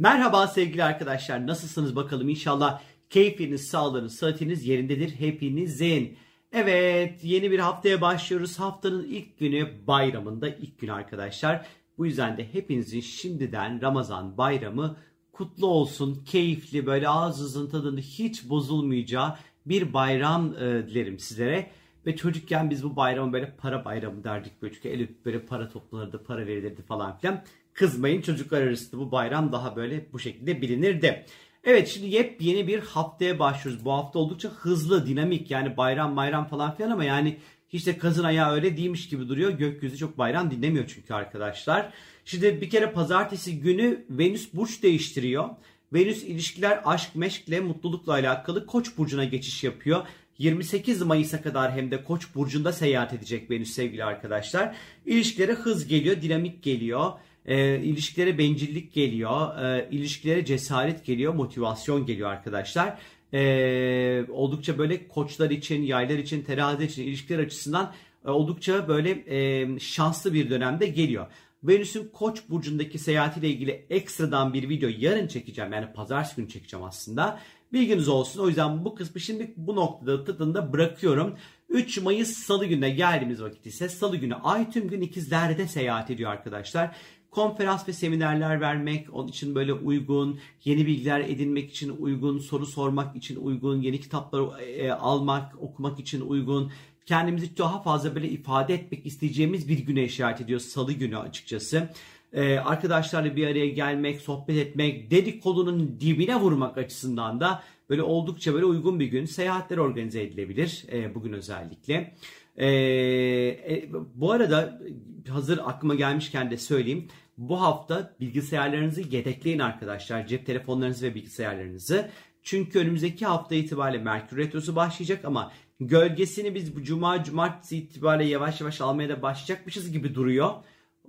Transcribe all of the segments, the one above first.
Merhaba sevgili arkadaşlar. Nasılsınız bakalım? İnşallah keyfiniz, sağlığınız, sıhhatiniz yerindedir. Hepinizin. Evet yeni bir haftaya başlıyoruz. Haftanın ilk günü bayramında ilk gün arkadaşlar. Bu yüzden de hepinizin şimdiden Ramazan bayramı kutlu olsun. Keyifli böyle ağzınızın tadını hiç bozulmayacağı bir bayram e, dilerim sizlere. Ve çocukken biz bu bayramı böyle para bayramı derdik böyle çünkü el böyle para toplanırdı, para verilirdi falan filan. Kızmayın çocuklar arasında bu bayram daha böyle bu şekilde bilinirdi. Evet şimdi yepyeni bir haftaya başlıyoruz. Bu hafta oldukça hızlı, dinamik yani bayram bayram falan filan ama yani hiç de kazın ayağı öyle değilmiş gibi duruyor. Gökyüzü çok bayram dinlemiyor çünkü arkadaşlar. Şimdi bir kere pazartesi günü Venüs burç değiştiriyor. Venüs ilişkiler, aşk, meşkle, mutlulukla alakalı Koç burcuna geçiş yapıyor. 28 Mayıs'a kadar hem de Koç burcunda seyahat edecek Venüs sevgili arkadaşlar. İlişkilere hız geliyor, dinamik geliyor. E, ilişkilere bencillik geliyor, e, ilişkilere cesaret geliyor, motivasyon geliyor arkadaşlar. E, oldukça böyle koçlar için, yaylar için, terazi için ilişkiler açısından e, oldukça böyle e, şanslı bir dönemde geliyor. Venüs'ün Koç burcundaki seyahatiyle ilgili ekstradan bir video yarın çekeceğim. Yani pazartesi günü çekeceğim aslında. Bilginiz olsun. O yüzden bu kısmı şimdi bu noktada tadında bırakıyorum. 3 Mayıs Salı gününe geldiğimiz vakit ise Salı günü Ay tüm gün ikizlerde seyahat ediyor arkadaşlar konferans ve seminerler vermek, onun için böyle uygun, yeni bilgiler edinmek için uygun, soru sormak için uygun, yeni kitapları e, almak, okumak için uygun, kendimizi daha fazla böyle ifade etmek isteyeceğimiz bir güne işaret ediyor salı günü açıkçası. Ee, arkadaşlarla bir araya gelmek, sohbet etmek, dedikodunun dibine vurmak açısından da böyle oldukça böyle uygun bir gün. Seyahatler organize edilebilir e, bugün özellikle. E, bu arada hazır aklıma gelmişken de söyleyeyim. Bu hafta bilgisayarlarınızı yedekleyin arkadaşlar. Cep telefonlarınızı ve bilgisayarlarınızı. Çünkü önümüzdeki hafta itibariyle Merkür Retrosu başlayacak ama gölgesini biz bu cuma cumartesi itibariyle yavaş yavaş almaya da başlayacakmışız gibi duruyor.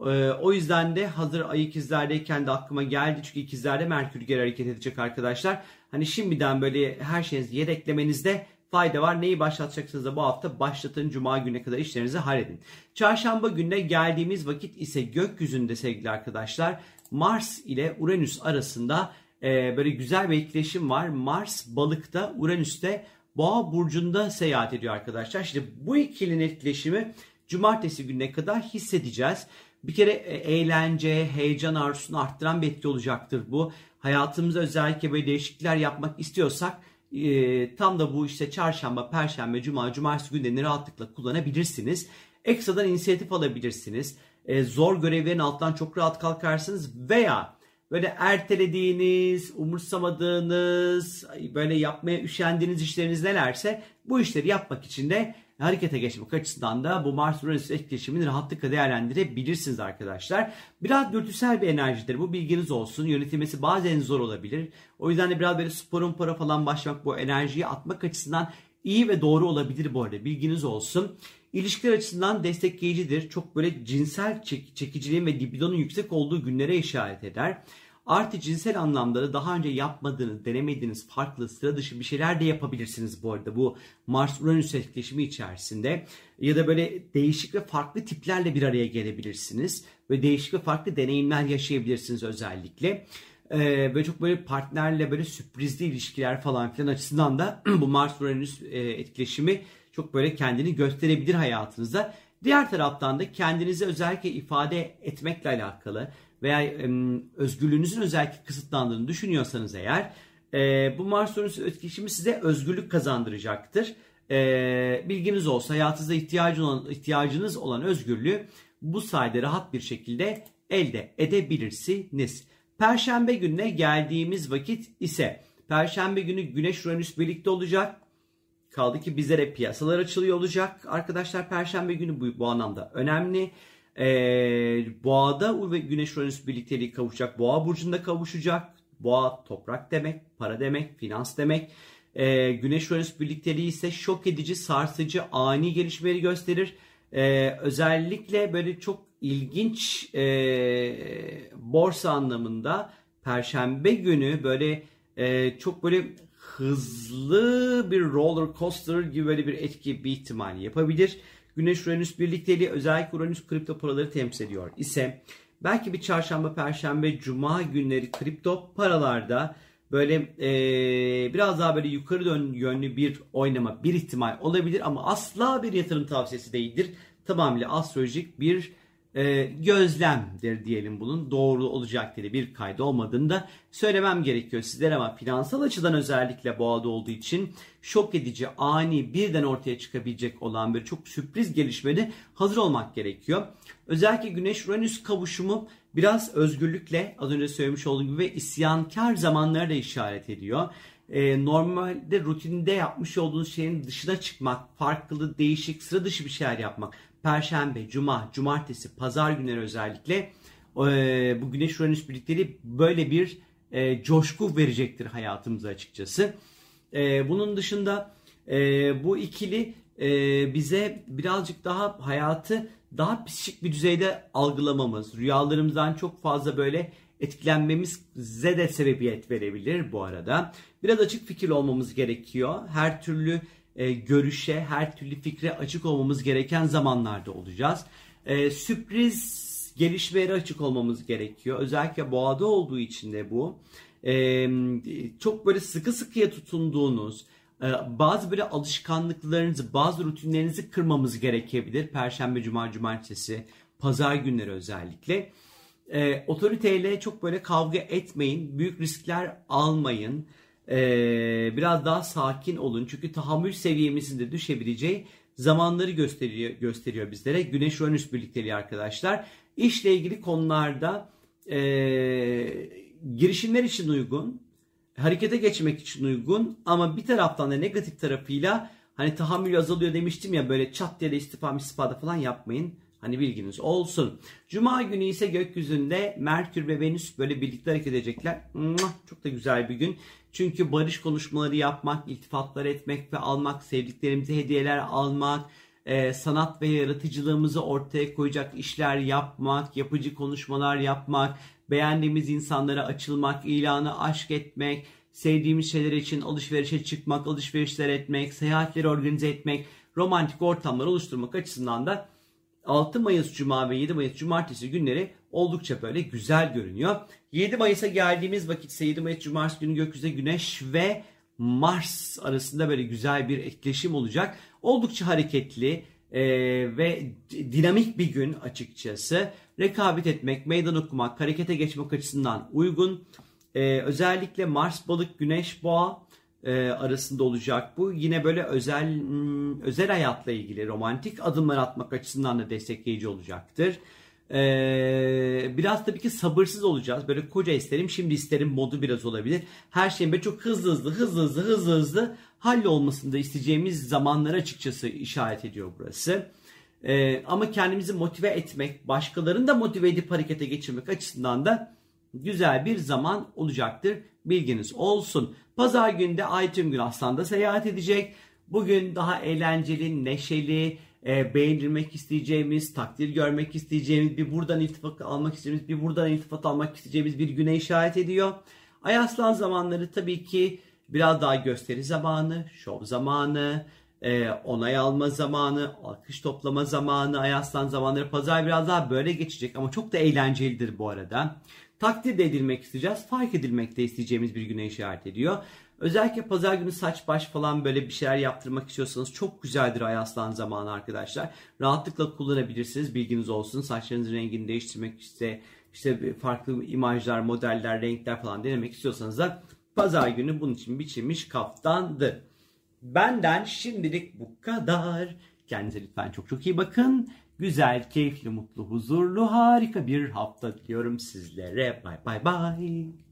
Ee, o yüzden de hazır ay ikizlerdeyken de aklıma geldi. Çünkü ikizlerde Merkür geri hareket edecek arkadaşlar. Hani şimdiden böyle her şeyinizi yedeklemenizde fayda var. Neyi başlatacaksınız da bu hafta başlatın. Cuma gününe kadar işlerinizi halledin. Çarşamba gününe geldiğimiz vakit ise gökyüzünde sevgili arkadaşlar Mars ile Uranüs arasında e, böyle güzel bir etkileşim var. Mars balıkta, Uranüs'te Boğa burcunda seyahat ediyor arkadaşlar. Şimdi bu ikilinin etkileşimi cumartesi gününe kadar hissedeceğiz. Bir kere e, eğlence, heyecan arzusunu arttıran bir etki olacaktır bu. Hayatımızda özellikle böyle değişiklikler yapmak istiyorsak e, tam da bu işte çarşamba, perşembe, cuma, cumartesi günlerini rahatlıkla kullanabilirsiniz. Ekstradan inisiyatif alabilirsiniz. E, zor görevlerin altından çok rahat kalkarsınız veya böyle ertelediğiniz, umursamadığınız, böyle yapmaya üşendiğiniz işleriniz nelerse bu işleri yapmak için de harekete geçmek açısından da bu Mars Uranüs etkileşimini rahatlıkla değerlendirebilirsiniz arkadaşlar. Biraz dürtüsel bir enerjidir. Bu bilginiz olsun. Yönetilmesi bazen zor olabilir. O yüzden de biraz böyle sporun para falan başlamak bu enerjiyi atmak açısından iyi ve doğru olabilir bu arada. Bilginiz olsun. İlişkiler açısından destekleyicidir. Çok böyle cinsel çek- çekiciliğin ve libidonun yüksek olduğu günlere işaret eder. Artı cinsel anlamda da daha önce yapmadığınız, denemediğiniz farklı, sıra dışı bir şeyler de yapabilirsiniz bu arada bu Mars-Uranüs etkileşimi içerisinde. Ya da böyle değişik ve farklı tiplerle bir araya gelebilirsiniz. Ve değişik ve farklı deneyimler yaşayabilirsiniz özellikle. Ee, böyle çok böyle partnerle böyle sürprizli ilişkiler falan filan açısından da bu Mars-Uranüs e, etkileşimi çok böyle kendini gösterebilir hayatınızda. Diğer taraftan da kendinizi özellikle ifade etmekle alakalı veya özgürlüğünüzün özellikle kısıtlandığını düşünüyorsanız eğer e, bu Mars Uranüs etkileşimi size özgürlük kazandıracaktır. E, bilginiz olsa hayatınızda ihtiyacı olan, ihtiyacınız olan özgürlüğü bu sayede rahat bir şekilde elde edebilirsiniz. Perşembe gününe geldiğimiz vakit ise Perşembe günü Güneş Uranüs birlikte olacak. Kaldı ki bizlere piyasalar açılıyor olacak. Arkadaşlar Perşembe günü bu, bu anlamda önemli. Ee, boğada ve Güneş Uranüs birlikteliği kavuşacak. Boğa burcunda kavuşacak. Boğa toprak demek, para demek, finans demek. Ee, Güneş Uranüs birlikteliği ise şok edici, sarsıcı, ani gelişmeleri gösterir. Ee, özellikle böyle çok ilginç e, borsa anlamında Perşembe günü böyle e, çok böyle hızlı bir roller coaster gibi böyle bir etki bir ihtimal yapabilir. Güneş Uranüs birlikteliği özellikle Uranüs kripto paraları temsil ediyor ise belki bir çarşamba, perşembe, cuma günleri kripto paralarda böyle e, biraz daha böyle yukarı dön yönlü bir oynama bir ihtimal olabilir ama asla bir yatırım tavsiyesi değildir. Tamamıyla astrolojik bir e, gözlemdir diyelim bunun doğru olacak diye bir kaydı olmadığını da söylemem gerekiyor sizlere ama finansal açıdan özellikle boğada olduğu için şok edici, ani, birden ortaya çıkabilecek olan bir çok sürpriz gelişmede hazır olmak gerekiyor. Özellikle Güneş-Uranüs kavuşumu biraz özgürlükle az önce söylemiş olduğum gibi ve isyankar zamanlara da işaret ediyor. Ee, normalde rutinde yapmış olduğunuz şeyin dışına çıkmak, farklı, değişik, sıra dışı bir şeyler yapmak. Perşembe, Cuma, Cumartesi, Pazar günleri özellikle e, bu Güneş Uranüs birlikleri böyle bir e, coşku verecektir hayatımıza açıkçası. E, bunun dışında e, bu ikili e, bize birazcık daha hayatı daha psikik bir düzeyde algılamamız, rüyalarımızdan çok fazla böyle etkilenmemize de sebebiyet verebilir bu arada. Biraz açık fikir olmamız gerekiyor. Her türlü e, görüşe, her türlü fikre açık olmamız gereken zamanlarda olacağız. E, sürpriz gelişmelere açık olmamız gerekiyor. Özellikle boğada olduğu için de bu. E, çok böyle sıkı sıkıya tutunduğunuz, e, bazı böyle alışkanlıklarınızı, bazı rutinlerinizi kırmamız gerekebilir. Perşembe, Cuma, Cumartesi, Pazar günleri özellikle. E, otoriteyle çok böyle kavga etmeyin, büyük riskler almayın e, biraz daha sakin olun. Çünkü tahammül seviyemizin de düşebileceği zamanları gösteriyor, gösteriyor bizlere. Güneş Uranüs birlikteliği arkadaşlar. İşle ilgili konularda e, girişimler için uygun, harekete geçmek için uygun ama bir taraftan da negatif tarafıyla hani tahammül azalıyor demiştim ya böyle çat diye de istifa falan yapmayın. Hani bilginiz olsun. Cuma günü ise gökyüzünde Merkür ve Venüs böyle birlikte hareket edecekler. Çok da güzel bir gün. Çünkü barış konuşmaları yapmak, iltifatlar etmek ve almak, sevdiklerimize hediyeler almak, e, sanat ve yaratıcılığımızı ortaya koyacak işler yapmak, yapıcı konuşmalar yapmak, beğendiğimiz insanlara açılmak, ilanı aşk etmek, sevdiğimiz şeyler için alışverişe çıkmak, alışverişler etmek, seyahatleri organize etmek, romantik ortamlar oluşturmak açısından da 6 Mayıs Cuma ve 7 Mayıs Cumartesi günleri oldukça böyle güzel görünüyor. 7 Mayıs'a geldiğimiz vakit ise 7 Mayıs Cumartesi günü gökyüzünde Güneş ve Mars arasında böyle güzel bir etkileşim olacak. Oldukça hareketli e, ve dinamik bir gün açıkçası. Rekabet etmek, meydan okumak, harekete geçmek açısından uygun. E, özellikle Mars, Balık, Güneş, Boğa e, arasında olacak bu. Yine böyle özel hmm, özel hayatla ilgili romantik adımlar atmak açısından da destekleyici olacaktır. Ee, biraz tabii ki sabırsız olacağız. Böyle koca isterim şimdi isterim modu biraz olabilir. Her şeyin böyle çok hızlı hızlı hızlı hızlı hızlı hızlı hallolmasını da isteyeceğimiz zamanları açıkçası işaret ediyor burası. Ee, ama kendimizi motive etmek, başkalarını da motive edip harekete geçirmek açısından da güzel bir zaman olacaktır. Bilginiz olsun. Pazar günü de ay tüm gün Aslan'da seyahat edecek. Bugün daha eğlenceli, neşeli, e, beğenilmek isteyeceğimiz, takdir görmek isteyeceğimiz, bir buradan iltifat almak isteyeceğimiz, bir buradan iltifat almak isteyeceğimiz bir güne işaret ediyor. Ay Aslan zamanları tabii ki biraz daha gösteri zamanı, şov zamanı, e, onay alma zamanı, alkış toplama zamanı, Ay Aslan zamanları. Pazar biraz daha böyle geçecek ama çok da eğlencelidir bu arada. Takdir de edilmek isteyeceğiz, fark edilmek de isteyeceğimiz bir güne işaret ediyor. Özellikle pazar günü saç baş falan böyle bir şeyler yaptırmak istiyorsanız çok güzeldir ay aslan zamanı arkadaşlar. Rahatlıkla kullanabilirsiniz bilginiz olsun. Saçlarınızın rengini değiştirmek işte işte farklı imajlar, modeller, renkler falan denemek istiyorsanız da pazar günü bunun için biçilmiş kaftandı. Benden şimdilik bu kadar. Kendinize lütfen çok çok iyi bakın. Güzel, keyifli, mutlu, huzurlu, harika bir hafta diliyorum sizlere. Bye bye bye.